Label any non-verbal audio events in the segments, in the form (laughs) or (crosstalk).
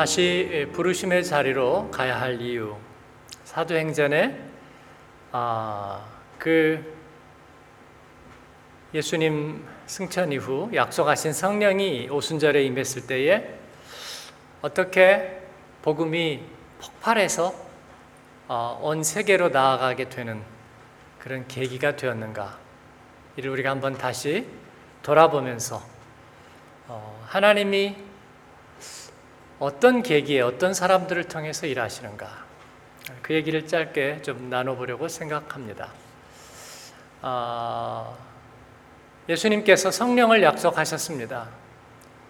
다시 부르심의 자리로 가야 할 이유. 사도행전에 아, 그 예수님 승천 이후 약속하신 성령이 오순절에 임했을 때에 어떻게 복음이 폭발해서 어, 온 세계로 나아가게 되는 그런 계기가 되었는가? 이를 우리가 한번 다시 돌아보면서 어, 하나님이 어떤 계기에 어떤 사람들을 통해서 일하시는가? 그 얘기를 짧게 좀 나눠보려고 생각합니다. 아, 예수님께서 성령을 약속하셨습니다.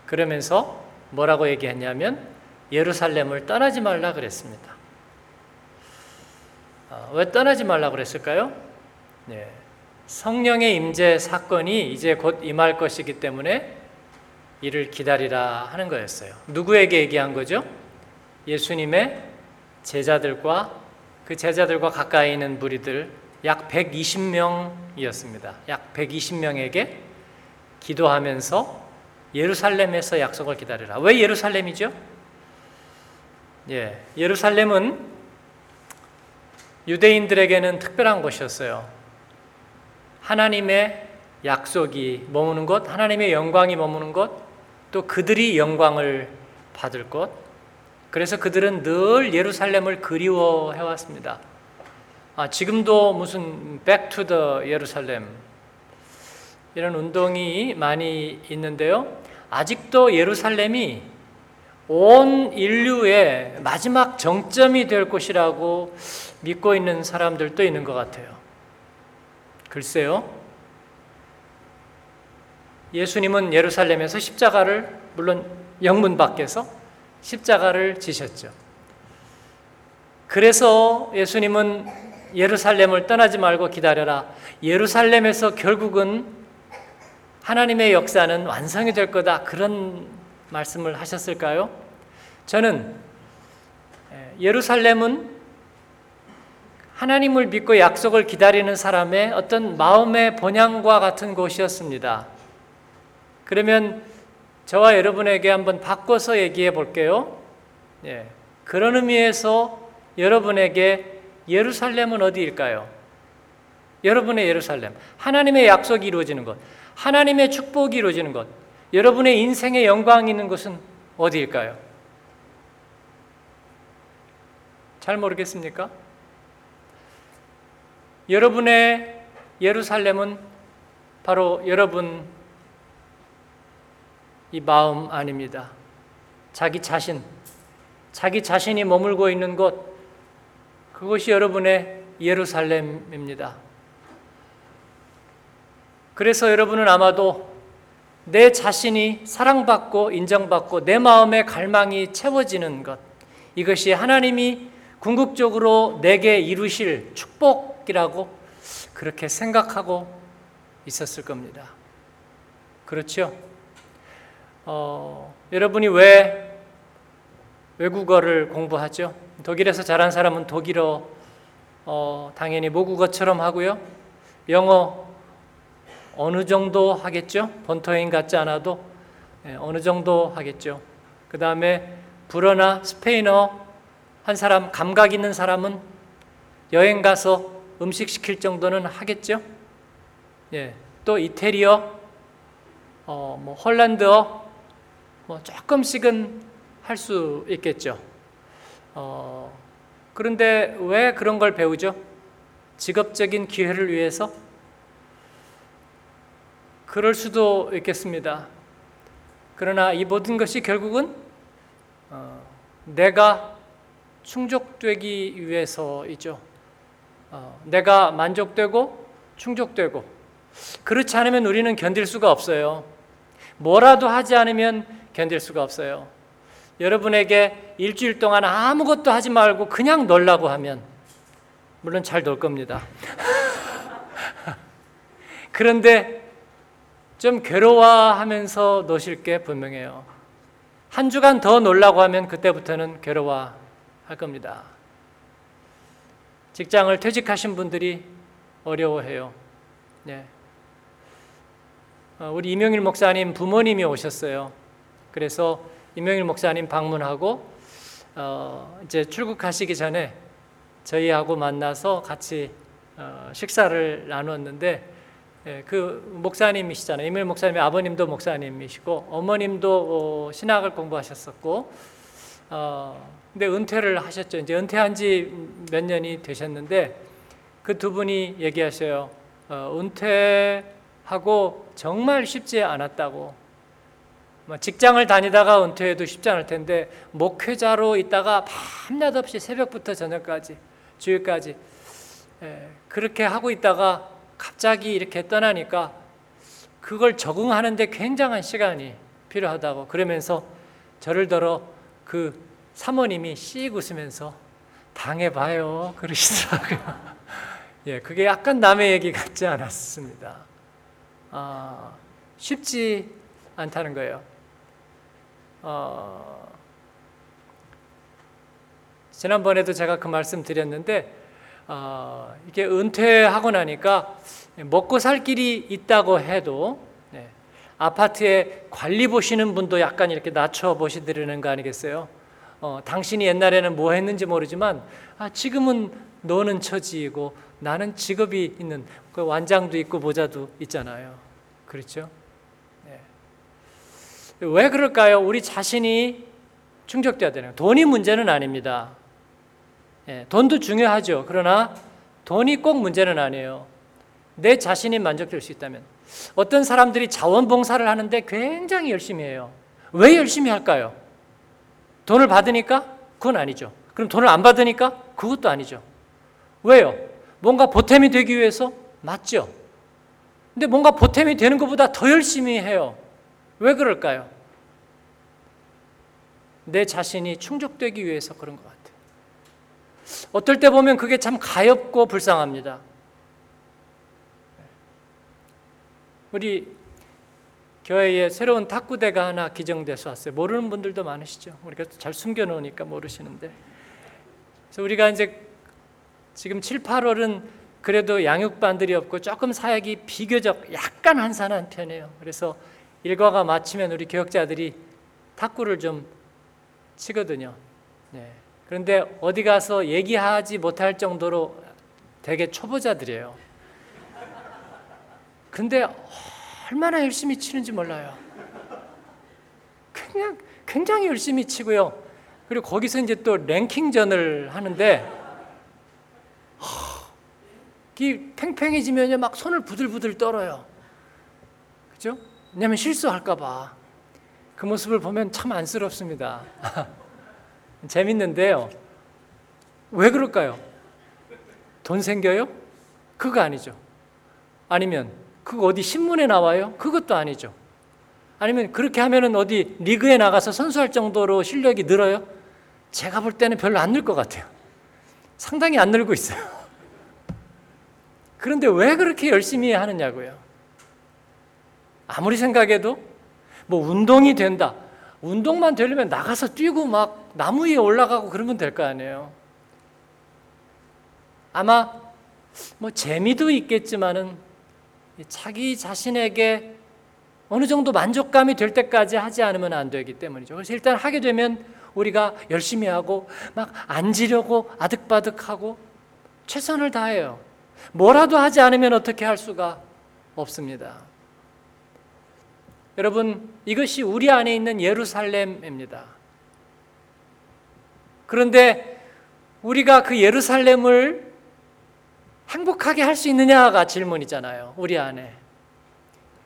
그러면서 뭐라고 얘기했냐면 예루살렘을 떠나지 말라 그랬습니다. 아, 왜 떠나지 말라 그랬을까요? 네. 성령의 임재 사건이 이제 곧 임할 것이기 때문에 이를 기다리라 하는 거였어요. 누구에게 얘기한 거죠? 예수님의 제자들과 그 제자들과 가까이 있는 무리들 약 120명이었습니다. 약 120명에게 기도하면서 예루살렘에서 약속을 기다리라. 왜 예루살렘이죠? 예, 예루살렘은 유대인들에게는 특별한 곳이었어요. 하나님의 약속이 머무는 곳, 하나님의 영광이 머무는 곳, 또 그들이 영광을 받을 곳. 그래서 그들은 늘 예루살렘을 그리워해 왔습니다. 아, 지금도 무슨 the 예루살렘 이런 운동이 많이 있는데요. 아직도 예루살렘이 온 인류의 마지막 정점이 될 곳이라고 믿고 있는 사람들도 있는 것 같아요. 글쎄요. 예수님은 예루살렘에서 십자가를 물론 영문 밖에서 십자가를 지셨죠. 그래서 예수님은 예루살렘을 떠나지 말고 기다려라. 예루살렘에서 결국은 하나님의 역사는 완성이 될 거다. 그런 말씀을 하셨을까요? 저는 예루살렘은 하나님을 믿고 약속을 기다리는 사람의 어떤 마음의 본향과 같은 곳이었습니다. 그러면 저와 여러분에게 한번 바꿔서 얘기해 볼게요. 예, 그런 의미에서 여러분에게 예루살렘은 어디일까요? 여러분의 예루살렘. 하나님의 약속이 이루어지는 것. 하나님의 축복이 이루어지는 것. 여러분의 인생의 영광이 있는 곳은 어디일까요? 잘 모르겠습니까? 여러분의 예루살렘은 바로 여러분 이 마음 아닙니다. 자기 자신, 자기 자신이 머물고 있는 곳, 그것이 여러분의 예루살렘입니다. 그래서 여러분은 아마도 내 자신이 사랑받고 인정받고 내 마음의 갈망이 채워지는 것, 이것이 하나님이 궁극적으로 내게 이루실 축복이라고 그렇게 생각하고 있었을 겁니다. 그렇죠? 어, 여러분이 왜 외국어를 공부하죠? 독일에서 자란 사람은 독일어 어, 당연히 모국어처럼 하고요. 영어 어느 정도 하겠죠? 본토인 같지 않아도 예, 어느 정도 하겠죠. 그 다음에 불어나 스페인어 한 사람 감각 있는 사람은 여행 가서 음식 시킬 정도는 하겠죠. 예, 또 이태리어, 어, 뭐 홀란드어, 뭐 조금씩은 할 수 있겠죠. 어, 그런데 왜 그런 걸 배우죠? 직업적인 기회를 위해서? 그럴 수도 있겠습니다. 그러나 이 모든 것이 결국은 어, 내가 충족되기 위해서이죠. 어, 내가 만족되고 충족되고 그렇지 않으면 우리는 견딜 수가 없어요. 뭐라도 하지 않으면 견딜 수가 없어요. 여러분에게 일주일 동안 아무것도 하지 말고 그냥 놀라고 하면 물론 잘 놀 겁니다. (laughs) 그런데 좀 괴로워하면서 노실 게 분명해요. 한 주간 더 놀라고 하면 그때부터는 괴로워할 겁니다. 직장을 퇴직하신 분들이 어려워해요. 네. 어, 우리 이명일 목사님 부모님이 오셨어요. 그래서 이명일 목사님 방문하고 어, 이제 출국하시기 전에 저희하고 만나서 같이 어, 식사를 나눴는데 예, 그 목사님이시잖아요. 이밀 목사님의 아버님도 목사님이시고 어머님도 어, 신학을 공부하셨었고 어, 근데 은퇴를 하셨죠. 이제 은퇴한 지 몇 년이 되셨는데 그 두 분이 얘기하셔요. 어, 은퇴하고 정말 쉽지 않았다고. 뭐 직장을 다니다가 은퇴해도 쉽지 않을 텐데 목회자로 있다가 밤낮 없이 새벽부터 저녁까지 주일까지 예, 그렇게 하고 있다가 갑자기 이렇게 떠나니까 그걸 적응하는데 굉장한 시간이 필요하다고 그러면서 저를 들어 그 사모님이 씩 웃으면서 당해봐요 그러시더라고요. (laughs) 예, 그게 약간 남의 얘기 같지 않았습니다. 아, 쉽지 않다는 거예요. 어, 지난번에도 제가 그 말씀 드렸는데 어, 이게 은퇴하고 나니까 먹고 살 길이 있다고 해도 네, 아파트에 관리 보시는 분도 약간 이렇게 낮춰 보시드리는 거 아니겠어요? 어, 당신이 옛날에는 뭐 했는지 모르지만 아, 지금은 너는 처지이고 나는 직업이 있는 그 완장도 있고 모자도 있잖아요. 그렇죠? 네. 왜 그럴까요? 우리 자신이 충족돼야 되는 돈이 문제는 아닙니다. 예, 돈도 중요하죠. 그러나 돈이 꼭 문제는 아니에요. 내 자신이 만족될 수 있다면 어떤 사람들이 자원봉사를 하는데 굉장히 열심히 해요. 왜 열심히 할까요? 돈을 받으니까? 그건 아니죠. 그럼 돈을 안 받으니까? 그것도 아니죠. 왜요? 뭔가 보탬이 되기 위해서? 맞죠. 근데 뭔가 보탬이 되는 것보다 더 열심히 해요. 왜 그럴까요? 내 자신이 충족되기 위해서 그런 것 같아요. 어떨 때 보면 그게 참 가엽고 불쌍합니다. 우리 교회에 새로운 탁구대가 하나 기정돼서 왔어요. 모르는 분들도 많으시죠. 우리가 잘 숨겨놓으니까 모르시는데. 그래서 우리가 이제 지금 7, 8월은 그래도 양육반들이 없고 조금 사역이 비교적 약간 한산한 편이에요. 그래서 일과가 마치면 우리 교역자들이 탁구를 좀 치거든요. 네. 그런데 어디 가서 얘기하지 못할 정도로 되게 초보자들이에요. 근데 얼마나 열심히 치는지 몰라요. 그냥 굉장히 열심히 치고요. 그리고 거기서 이제 또 랭킹전을 하는데 이 팽팽해지면 막 손을 부들부들 떨어요. 그죠? 왜냐면 실수할까봐. 그 모습을 보면 참 안쓰럽습니다. (laughs) 재밌는데요. 왜 그럴까요? 돈 생겨요? 그거 아니죠. 아니면 그거 어디 신문에 나와요? 그것도 아니죠. 아니면 그렇게 하면은 어디 리그에 나가서 선수할 정도로 실력이 늘어요? 제가 볼 때는 별로 안 늘 것 같아요. 상당히 안 늘고 있어요. (laughs) 그런데 왜 그렇게 열심히 하느냐고요. 아무리 생각해도 뭐 운동이 된다. 운동만 되려면 나가서 뛰고 막 나무 위에 올라가고 그러면 될 거 아니에요. 아마 뭐 재미도 있겠지만은 자기 자신에게 어느 정도 만족감이 될 때까지 하지 않으면 안 되기 때문이죠. 그래서 일단 하게 되면 우리가 열심히 하고 막 앉으려고 아득바득하고 최선을 다해요. 뭐라도 하지 않으면 어떻게 할 수가 없습니다. 여러분, 이것이 우리 안에 있는 예루살렘입니다. 그런데 우리가 그 예루살렘을 행복하게 할 수 있느냐가 질문이잖아요. 우리 안에.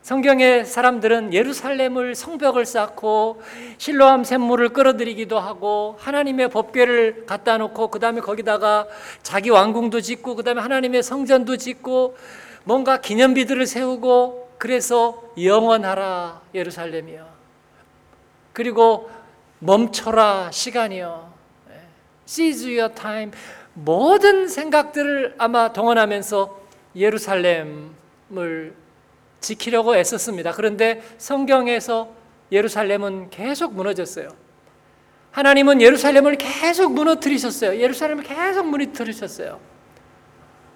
성경의 사람들은 예루살렘을 성벽을 쌓고 실로암 샘물을 끌어들이기도 하고 하나님의 법궤를 갖다 놓고 그다음에 거기다가 자기 왕궁도 짓고 그다음에 하나님의 성전도 짓고 뭔가 기념비들을 세우고 그래서 영원하라 예루살렘이여 그리고 멈춰라 시간이여 seize your time 모든 생각들을 아마 동원하면서 예루살렘을 지키려고 애썼습니다. 그런데 성경에서 예루살렘은 계속 무너졌어요. 하나님은 예루살렘을 계속 무너뜨리셨어요. 예루살렘을 계속 무너뜨리셨어요.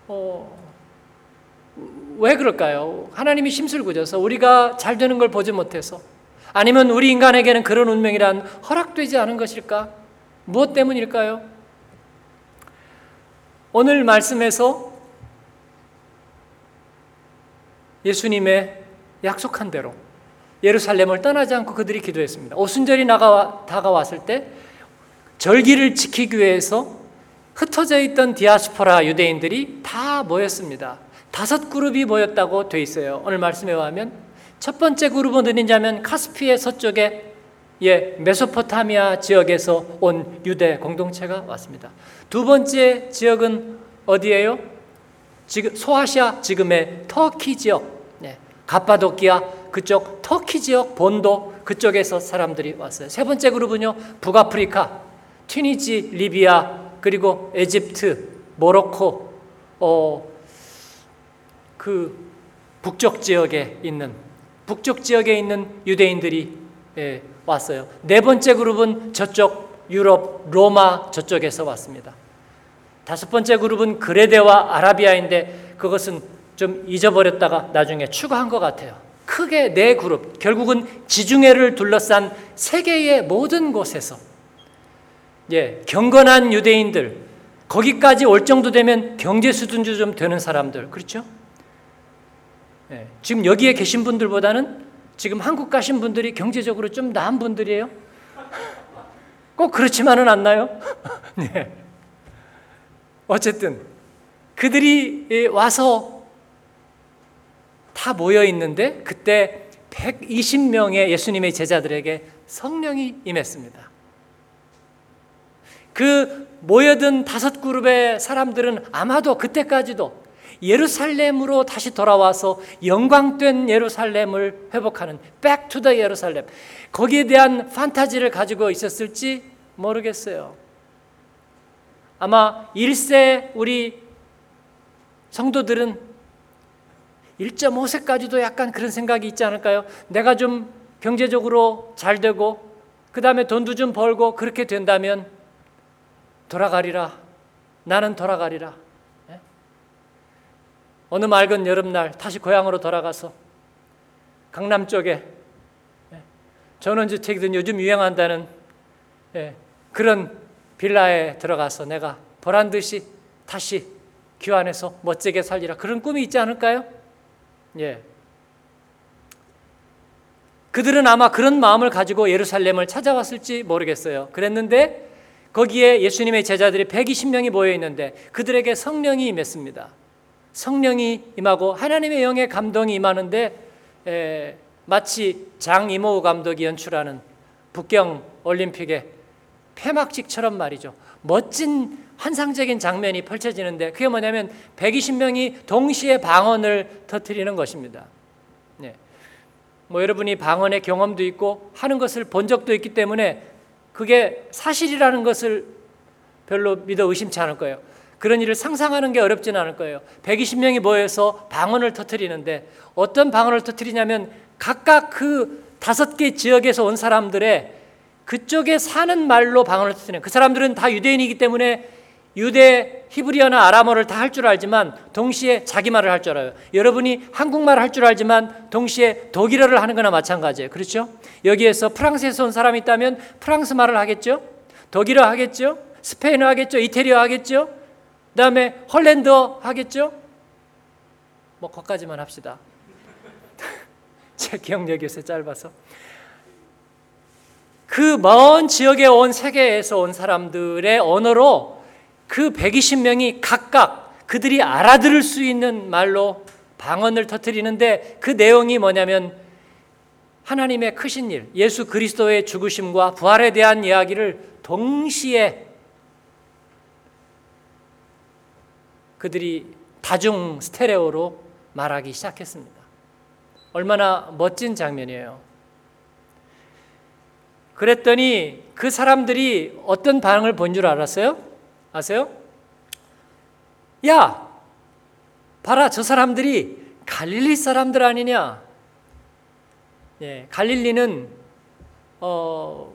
어, 왜 그럴까요? 하나님이 심술궂어서 우리가 잘 되는 걸 보지 못해서 아니면 우리 인간에게는 그런 운명이란 허락되지 않은 것일까? 무엇 때문일까요? 오늘 말씀에서 예수님의 약속한 대로 예루살렘을 떠나지 않고 그들이 기도했습니다. 오순절이 나가 다가왔을 때 절기를 지키기 위해서 흩어져 있던 디아스포라 유대인들이 다 모였습니다. 다섯 그룹이 모였다고 돼 있어요. 오늘 말씀에 의하면 첫 번째 그룹은 어디냐면 카스피의 서쪽에 예, 메소포타미아 지역에서 온 유대 공동체가 왔습니다. 두 번째 지역은 어디예요? 지금 소아시아 지금의 터키 지역, 네, 가파도키아 그쪽 터키 지역 본도 그쪽에서 사람들이 왔어요. 세 번째 그룹은요 북아프리카, 튀니지, 리비아 그리고 에집트, 모로코, 어, 그 북쪽 지역에 있는 북쪽 지역에 있는 유대인들이 예, 왔어요. 네 번째 그룹은 저쪽 유럽 로마 저쪽에서 왔습니다. 다섯 번째 그룹은 그레데와 아라비아인데 그것은 좀 잊어버렸다가 나중에 추가한 것 같아요. 크게 네 그룹, 결국은 지중해를 둘러싼 세계의 모든 곳에서 예, 경건한 유대인들 거기까지 올 정도 되면 경제 수준도 좀 되는 사람들 그렇죠? 예, 지금 여기에 계신 분들보다는 지금 한국 가신 분들이 경제적으로 좀 나은 분들이에요. (laughs) 꼭 그렇지만은 않나요? (laughs) 네. 어쨌든 그들이 와서 다 모여 있는데 그때 120명의 예수님의 제자들에게 성령이 임했습니다. 그 모여든 다섯 그룹의 사람들은 아마도 그때까지도 예루살렘으로 다시 돌아와서 영광된 예루살렘을 회복하는 back to the 예루살렘 거기에 대한 판타지를 가지고 있었을지 모르겠어요. 아마 1세 우리 성도들은 1.5세까지도 약간 그런 생각이 있지 않을까요? 내가 좀 경제적으로 잘 되고 그 다음에 돈도 좀 벌고 그렇게 된다면 돌아가리라. 나는 돌아가리라. 예? 어느 맑은 여름날 다시 고향으로 돌아가서 강남 쪽에 예? 전원주택이든 요즘 유행한다는 예, 그런 빌라에 들어가서 내가 보란 듯이 다시 귀환해서 멋지게 살리라 그런 꿈이 있지 않을까요? 예. 그들은 아마 그런 마음을 가지고 예루살렘을 찾아왔을지 모르겠어요. 그랬는데 거기에 예수님의 제자들이 120명이 모여 있는데 그들에게 성령이 임했습니다. 성령이 임하고 하나님의 영의 감동이 임하는데 에, 마치 장 이모우 감독이 연출하는 북경 올림픽의 폐막식처럼 말이죠. 멋진 환상적인 장면이 펼쳐지는데 그게 뭐냐면 120명이 동시에 방언을 터뜨리는 것입니다. 네. 뭐 여러분이 방언의 경험도 있고 하는 것을 본 적도 있기 때문에 그게 사실이라는 것을 별로 믿어 의심치 않을 거예요. 그런 일을 상상하는 게 어렵지는 않을 거예요. 120명이 모여서 방언을 터뜨리는데 어떤 방언을 터뜨리냐면 각각 그 다섯 개 지역에서 온 사람들의 그쪽에 사는 말로 방언을 터뜨리는 그 사람들은 다 유대인이기 때문에 유대 히브리어나 아람어를 다 할 줄 알지만 동시에 자기 말을 할 줄 알아요. 여러분이 한국말을 할 줄 알지만 동시에 독일어를 하는 거나 마찬가지예요. 그렇죠? 여기에서 프랑스에서 온 사람이 있다면 프랑스 말을 하겠죠? 독일어 하겠죠? 스페인어 하겠죠? 이태리어 하겠죠? 그 다음에 헐랜드어 하겠죠? 뭐 거기까지만 합시다. (laughs) 제 기억력이 요새 짧아서. 그 먼 지역에 온 세계에서 온 사람들의 언어로 그 120명이 각각 그들이 알아들을 수 있는 말로 방언을 터뜨리는데 그 내용이 뭐냐면 하나님의 크신 일, 예수 그리스도의 죽으심과 부활에 대한 이야기를 동시에 그들이 다중 스테레오로 말하기 시작했습니다. 얼마나 멋진 장면이에요. 그랬더니 그 사람들이 어떤 반응을 본 줄 알았어요? 아세요? 야, 봐라, 저 사람들이 갈릴리 사람들 아니냐? 예, 갈릴리는 어,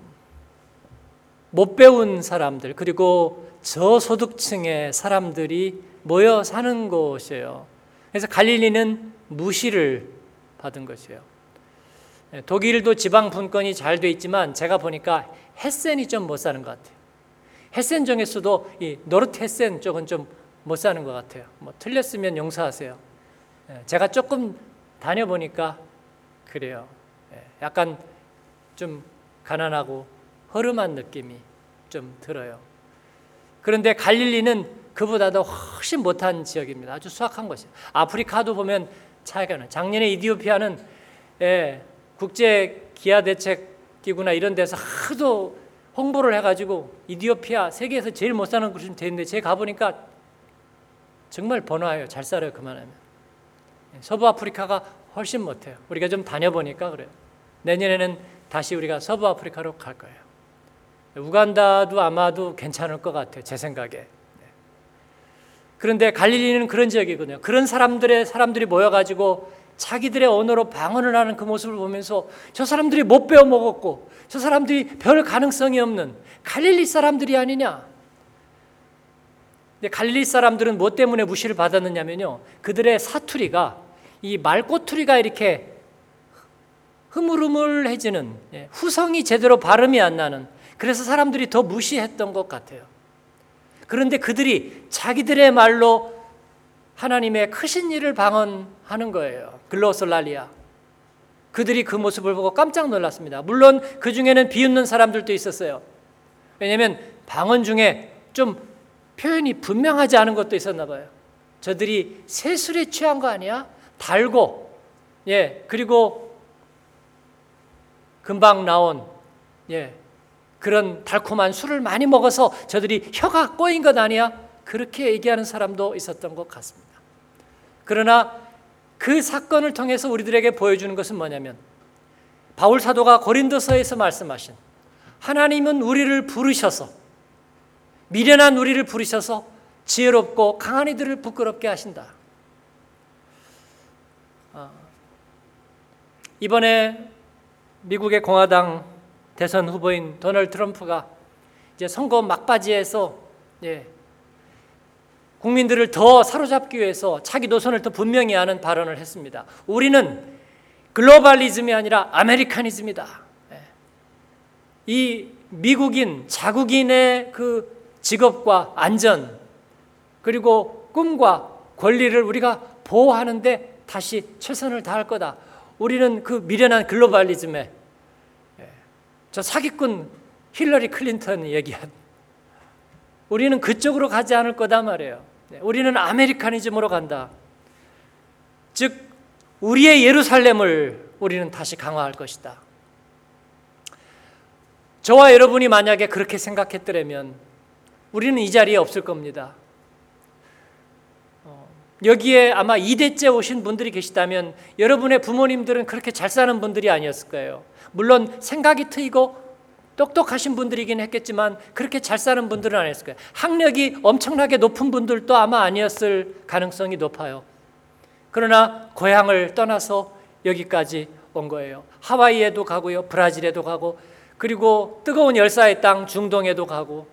못 배운 사람들 그리고 저소득층의 사람들이 모여 사는 곳이에요. 그래서 갈릴리는 무시를 받은 것이에요. 독일도 지방 분권이 잘 돼 있지만 제가 보니까 헤센이 좀 못 사는 것 같아요. 헤센 중에서도 이 노르트 헤센 쪽은 좀 못 사는 것 같아요. 뭐 틀렸으면 용서하세요. 예, 제가 조금 다녀보니까 그래요. 예, 약간 좀 가난하고 허름한 느낌이 좀 들어요. 그런데 갈릴리는 그보다도 훨씬 못한 지역입니다. 아주 수확한 것이에요. 아프리카도 보면 차이가 나요. 작년에 이디오피아는 예, 국제 기아 대책 기구나 이런 데서 하도 홍보를 해가지고 이디오피아 세계에서 제일 못 사는 곳이 되는데 제가 가보니까 정말 번화해요. 잘 살아요. 그만하면. 예, 서부 아프리카가 훨씬 못해요. 우리가 좀 다녀보니까 그래요. 내년에는 다시 우리가 서부 아프리카로 갈 거예요. 우간다도 아마도 괜찮을 것 같아요. 제 생각에. 네. 그런데 갈릴리는 그런 지역이거든요. 그런 사람들의 사람들이 모여가지고 자기들의 언어로 방언을 하는 그 모습을 보면서 저 사람들이 못 배워 먹었고 저 사람들이 별 가능성이 없는 갈릴리 사람들이 아니냐. 근데 갈릴리 사람들은 뭐 때문에 무시를 받았느냐면요. 그들의 사투리가 이 말꼬투리가 이렇게 흐물흐물해지는 예, 후성이 제대로 발음이 안 나는 그래서 사람들이 더 무시했던 것 같아요. 그런데 그들이 자기들의 말로 하나님의 크신 일을 방언하는 거예요. 글로솔랄리아. 그들이 그 모습을 보고 깜짝 놀랐습니다. 물론 그 중에는 비웃는 사람들도 있었어요. 왜냐하면 방언 중에 좀 표현이 분명하지 않은 것도 있었나 봐요. 저들이 새술에 취한 거 아니야? 달고, 예, 그리고 금방 나온, 예, 그런 달콤한 술을 많이 먹어서 저들이 혀가 꼬인 것 아니야? 그렇게 얘기하는 사람도 있었던 것 같습니다. 그러나 그 사건을 통해서 우리들에게 보여주는 것은 뭐냐면 바울 사도가 고린도서에서 말씀하신 하나님은 우리를 부르셔서 미련한 우리를 부르셔서 지혜롭고 강한 이들을 부끄럽게 하신다. 아, 이번에 미국의 공화당 대선 후보인 도널드 트럼프가 이제 선거 막바지에서 예, 국민들을 더 사로잡기 위해서 자기 노선을 더 분명히 하는 발언을 했습니다. 우리는 글로벌리즘이 아니라 아메리카니즘이다. 예. 이 미국인 자국인의 그 직업과 안전 그리고 꿈과 권리를 우리가 보호하는데 다시 최선을 다할 거다. 우리는 그 미련한 글로벌리즘에 저 사기꾼 힐러리 클린턴이 얘기한 우리는 그쪽으로 가지 않을 거다 말이에요. 네, 우리는 아메리카니즘으로 간다. 즉 우리의 예루살렘을 우리는 다시 강화할 것이다. 저와 여러분이 만약에 그렇게 생각했더라면 우리는 이 자리에 없을 겁니다. 어, 여기에 아마 2대째 오신 분들이 계시다면 여러분의 부모님들은 그렇게 잘 사는 분들이 아니었을 거예요. 물론 생각이 트이고 똑똑하신 분들이긴 했겠지만 그렇게 잘 사는 분들은 아니었을 거예요. 학력이 엄청나게 높은 분들도 아마 아니었을 가능성이 높아요. 그러나 고향을 떠나서 여기까지 온 거예요. 하와이에도 가고요. 브라질에도 가고 그리고 뜨거운 열사의 땅 중동에도 가고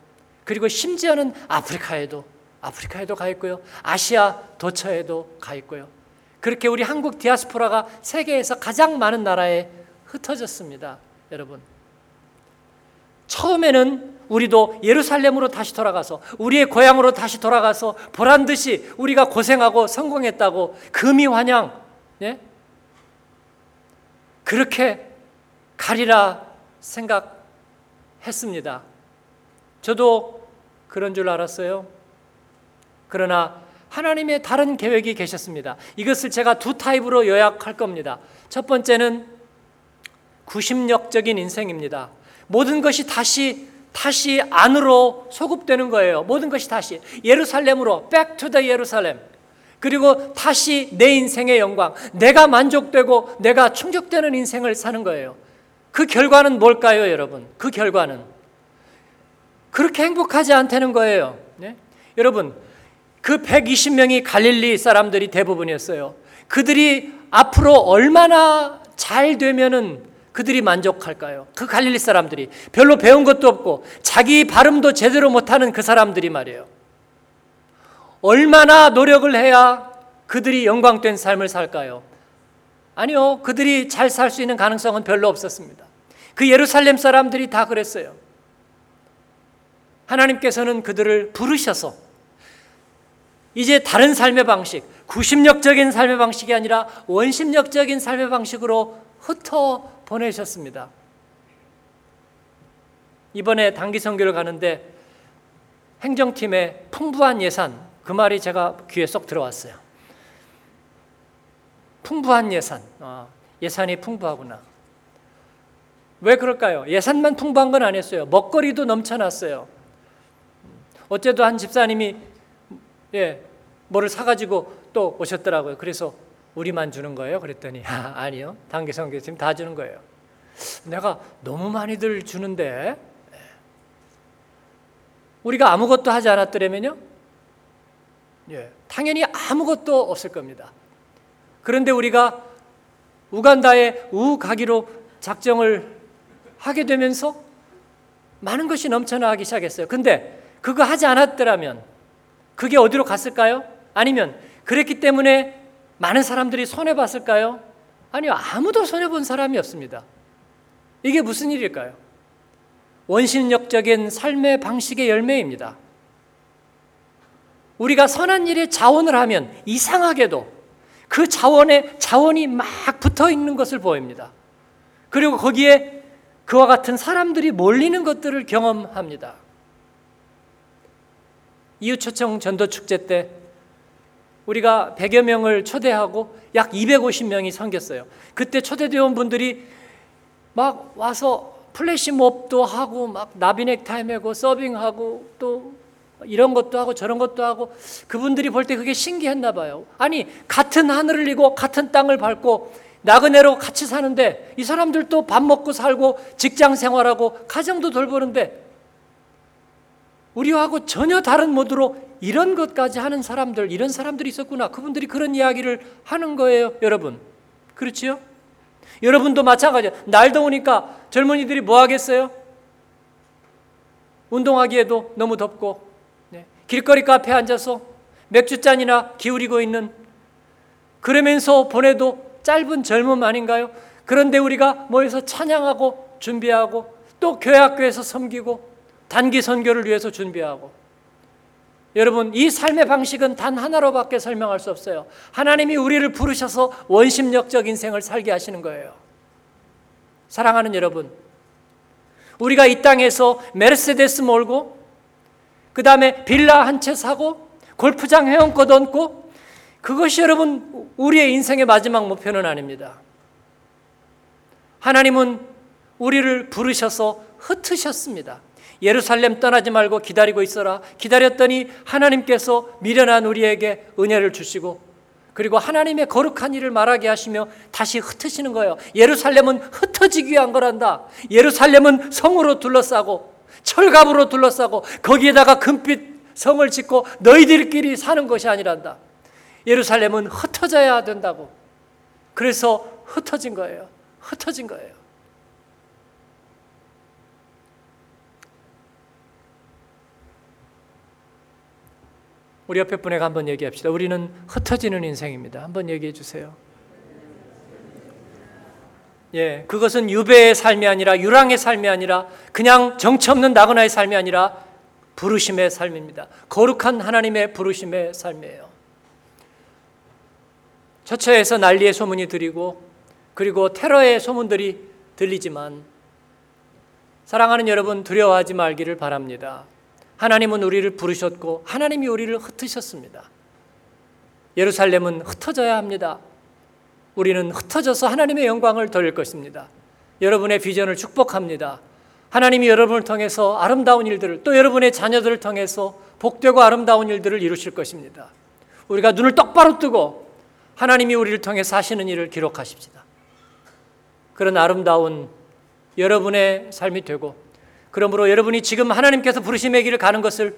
그리고 심지어는 아프리카에도 아프리카에도 가 있고요. 아시아 도처에도 가 있고요. 그렇게 우리 한국 디아스포라가 세계에서 가장 많은 나라에 흩어졌습니다. 여러분. 처음에는 우리도 예루살렘으로 다시 돌아가서 우리의 고향으로 다시 돌아가서 보란 듯이 우리가 고생하고 성공했다고 금이 환영, 예? 그렇게 가리라 생각했습니다. 저도 그런 줄 알았어요. 그러나 하나님의 다른 계획이 계셨습니다. 이것을 제가 두 타입으로 요약할 겁니다. 첫 번째는 구심력적인 인생입니다. 모든 것이 다시 다시 안으로 소급되는 거예요. 모든 것이 다시 예루살렘으로 back to the 예루살렘. 그리고 다시 내 인생의 영광, 내가 만족되고 내가 충족되는 인생을 사는 거예요. 그 결과는 뭘까요, 여러분? 그 결과는 그렇게 행복하지 않다는 거예요. 네? 여러분, 그 120명이 갈릴리 사람들이 대부분이었어요. 그들이 앞으로 얼마나 잘 되면은 그들이 만족할까요? 그 갈릴리 사람들이 별로 배운 것도 없고 자기 발음도 제대로 못하는 그 사람들이 말이에요. 얼마나 노력을 해야 그들이 영광된 삶을 살까요? 아니요. 그들이 잘 살 수 있는 가능성은 별로 없었습니다. 그 예루살렘 사람들이 다 그랬어요. 하나님께서는 그들을 부르셔서 이제 다른 삶의 방식, 구심력적인 삶의 방식이 아니라 원심력적인 삶의 방식으로 흩어 보내셨습니다. 이번에 단기 선교를 가는데 행정팀의 풍부한 예산 그 말이 제가 귀에 쏙 들어왔어요. 풍부한 예산, 아, 예산이 풍부하구나. 왜 그럴까요? 예산만 풍부한 건 아니었어요. 먹거리도 넘쳐났어요. 어제도 한 집사님이 예 뭐를 사가지고 또 오셨더라고요. 그래서 우리만 주는 거예요? 그랬더니 (laughs) 아, 아니요. 단기 지금 다 주는 거예요. 내가 너무 많이들 주는데 우리가 아무것도 하지 않았더라면요? 예, 당연히 아무것도 없을 겁니다. 그런데 우리가 우간다에 우 가기로 작정을 하게 되면서 많은 것이 넘쳐나기 시작했어요. 근데 그거 하지 않았더라면 그게 어디로 갔을까요? 아니면 그랬기 때문에 많은 사람들이 손해 봤을까요? 아니요. 아무도 손해 본 사람이 없습니다. 이게 무슨 일일까요? 원심력적인 삶의 방식의 열매입니다. 우리가 선한 일에 자원을 하면 이상하게도 그 자원에 자원이 막 붙어 있는 것을 보입니다. 그리고 거기에 그와 같은 사람들이 몰리는 것들을 경험합니다. 이웃초청 전도 축제 때 우리가 100여 명을 초대하고 약 250명이 섬겼어요. 그때 초대되어 온 분들이 막 와서 플래시몹도 하고 막 나비넥 타임하고 서빙하고 또 이런 것도 하고 저런 것도 하고 그분들이 볼 때 그게 신기했나 봐요. 아니 같은 하늘을 이고 같은 땅을 밟고 나그네로 같이 사는데 이 사람들도 밥 먹고 살고 직장 생활하고 가정도 돌보는데 우리하고 전혀 다른 모드로 이런 것까지 하는 사람들 이런 사람들이 있었구나. 그분들이 그런 이야기를 하는 거예요, 여러분. 그렇지요? 여러분도 마찬가지예요. 날 더우니까 젊은이들이 뭐 하겠어요? 운동하기에도 너무 덥고 네. 길거리 카페에 앉아서 맥주잔이나 기울이고 있는 그러면서 보내도 짧은 젊음 아닌가요? 그런데 우리가 모여서 찬양하고 준비하고 또 교회 학교에서 섬기고 단기 선교를 위해서 준비하고 여러분 이 삶의 방식은 단 하나로밖에 설명할 수 없어요. 하나님이 우리를 부르셔서 원심력적 인생을 살게 하시는 거예요. 사랑하는 여러분, 우리가 이 땅에서 메르세데스 몰고 그 다음에 빌라 한 채 사고 골프장 회원권 얻고 그것이 여러분 우리의 인생의 마지막 목표는 아닙니다. 하나님은 우리를 부르셔서 흩으셨습니다. 예루살렘 떠나지 말고 기다리고 있어라. 기다렸더니 하나님께서 미련한 우리에게 은혜를 주시고 그리고 하나님의 거룩한 일을 말하게 하시며 다시 흩으시는 거예요. 예루살렘은 흩어지기 위한 거란다. 예루살렘은 성으로 둘러싸고 철갑으로 둘러싸고 거기에다가 금빛 성을 짓고 너희들끼리 사는 것이 아니란다. 예루살렘은 흩어져야 된다고. 그래서 흩어진 거예요. 흩어진 거예요. 우리 옆에 분에게 한번 얘기합시다. 우리는 흩어지는 인생입니다. 한번 얘기해 주세요. 예, 그것은 유배의 삶이 아니라 유랑의 삶이 아니라 그냥 정처 없는 나그나의 삶이 아니라 부르심의 삶입니다. 거룩한 하나님의 부르심의 삶이에요. 처처에서 난리의 소문이 들리고 그리고 테러의 소문들이 들리지만 사랑하는 여러분 두려워하지 말기를 바랍니다. 하나님은 우리를 부르셨고 하나님이 우리를 흩으셨습니다. 예루살렘은 흩어져야 합니다. 우리는 흩어져서 하나님의 영광을 돌릴 것입니다. 여러분의 비전을 축복합니다. 하나님이 여러분을 통해서 아름다운 일들을 또 여러분의 자녀들을 통해서 복되고 아름다운 일들을 이루실 것입니다. 우리가 눈을 똑바로 뜨고 하나님이 우리를 통해서 하시는 일을 기록하십시다. 그런 아름다운 여러분의 삶이 되고 그러므로 여러분이 지금 하나님께서 부르심의 길을 가는 것을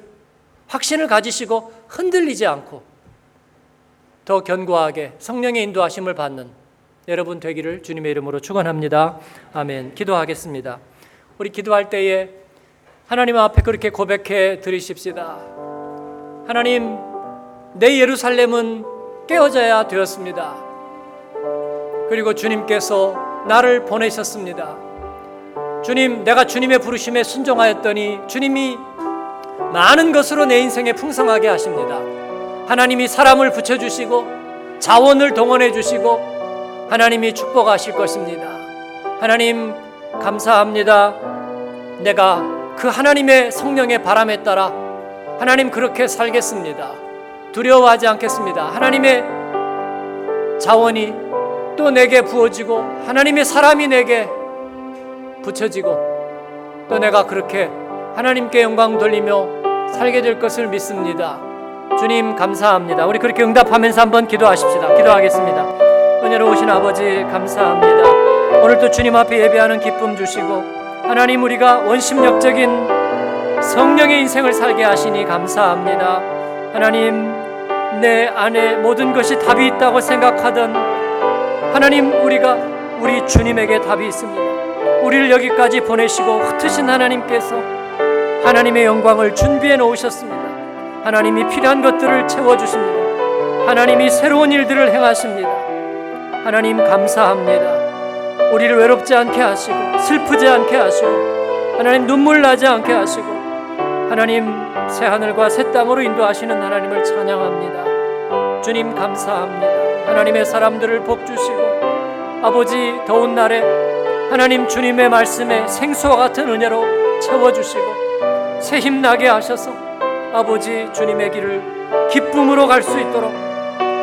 확신을 가지시고 흔들리지 않고 더 견고하게 성령의 인도하심을 받는 여러분 되기를 주님의 이름으로 축원합니다. 아멘. 기도하겠습니다. 우리 기도할 때에 하나님 앞에 그렇게 고백해 드리십시다. 하나님, 내 예루살렘은 깨어져야 되었습니다. 그리고 주님께서 나를 보내셨습니다. 주님, 내가 주님의 부르심에 순종하였더니 주님이 많은 것으로 내 인생에 풍성하게 하십니다. 하나님이 사람을 붙여주시고 자원을 동원해 주시고 하나님이 축복하실 것입니다. 하나님 감사합니다. 내가 그 하나님의 성령의 바람에 따라 하나님 그렇게 살겠습니다. 두려워하지 않겠습니다. 하나님의 자원이 또 내게 부어지고 하나님의 사람이 내게 붙여지고 또 내가 그렇게 하나님께 영광 돌리며 살게 될 것을 믿습니다. 주님 감사합니다. 우리 그렇게 응답하면서 한번 기도하십시다. 기도하겠습니다. 은혜로우신 아버지 감사합니다. 오늘도 주님 앞에 예배하는 기쁨 주시고 하나님 우리가 원심력적인 성령의 인생을 살게 하시니 감사합니다. 하나님 내 안에 모든 것이 답이 있다고 생각하던 하나님 우리가 우리 주님에게 답이 있습니다. 우리를 여기까지 보내시고 흩으신 하나님께서 하나님의 영광을 준비해 놓으셨습니다. 하나님이 필요한 것들을 채워 주십니다. 하나님이 새로운 일들을 행하십니다. 하나님 감사합니다. 우리를 외롭지 않게 하시고 슬프지 않게 하시고 하나님 눈물 나지 않게 하시고 하나님 새 하늘과 새 땅으로 인도하시는 하나님을 찬양합니다. 주님 감사합니다. 하나님의 사람들을 복 주시고 아버지 더운 날에 하나님 주님의 말씀에 생수와 같은 은혜로 채워 주시고 새 힘 나게 하셔서 아버지 주님의 길을 기쁨으로 갈 수 있도록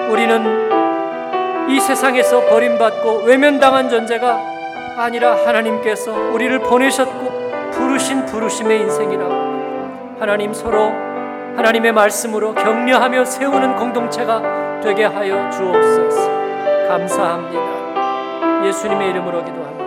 우리는 이 세상에서 버림받고 외면당한 존재가 아니라 하나님께서 우리를 보내셨고 부르신 부르심의 인생이라고 하나님 서로 하나님의 말씀으로 격려하며 세우는 공동체가 되게 하여 주옵소서. 감사합니다. 예수님의 이름으로 기도합니다.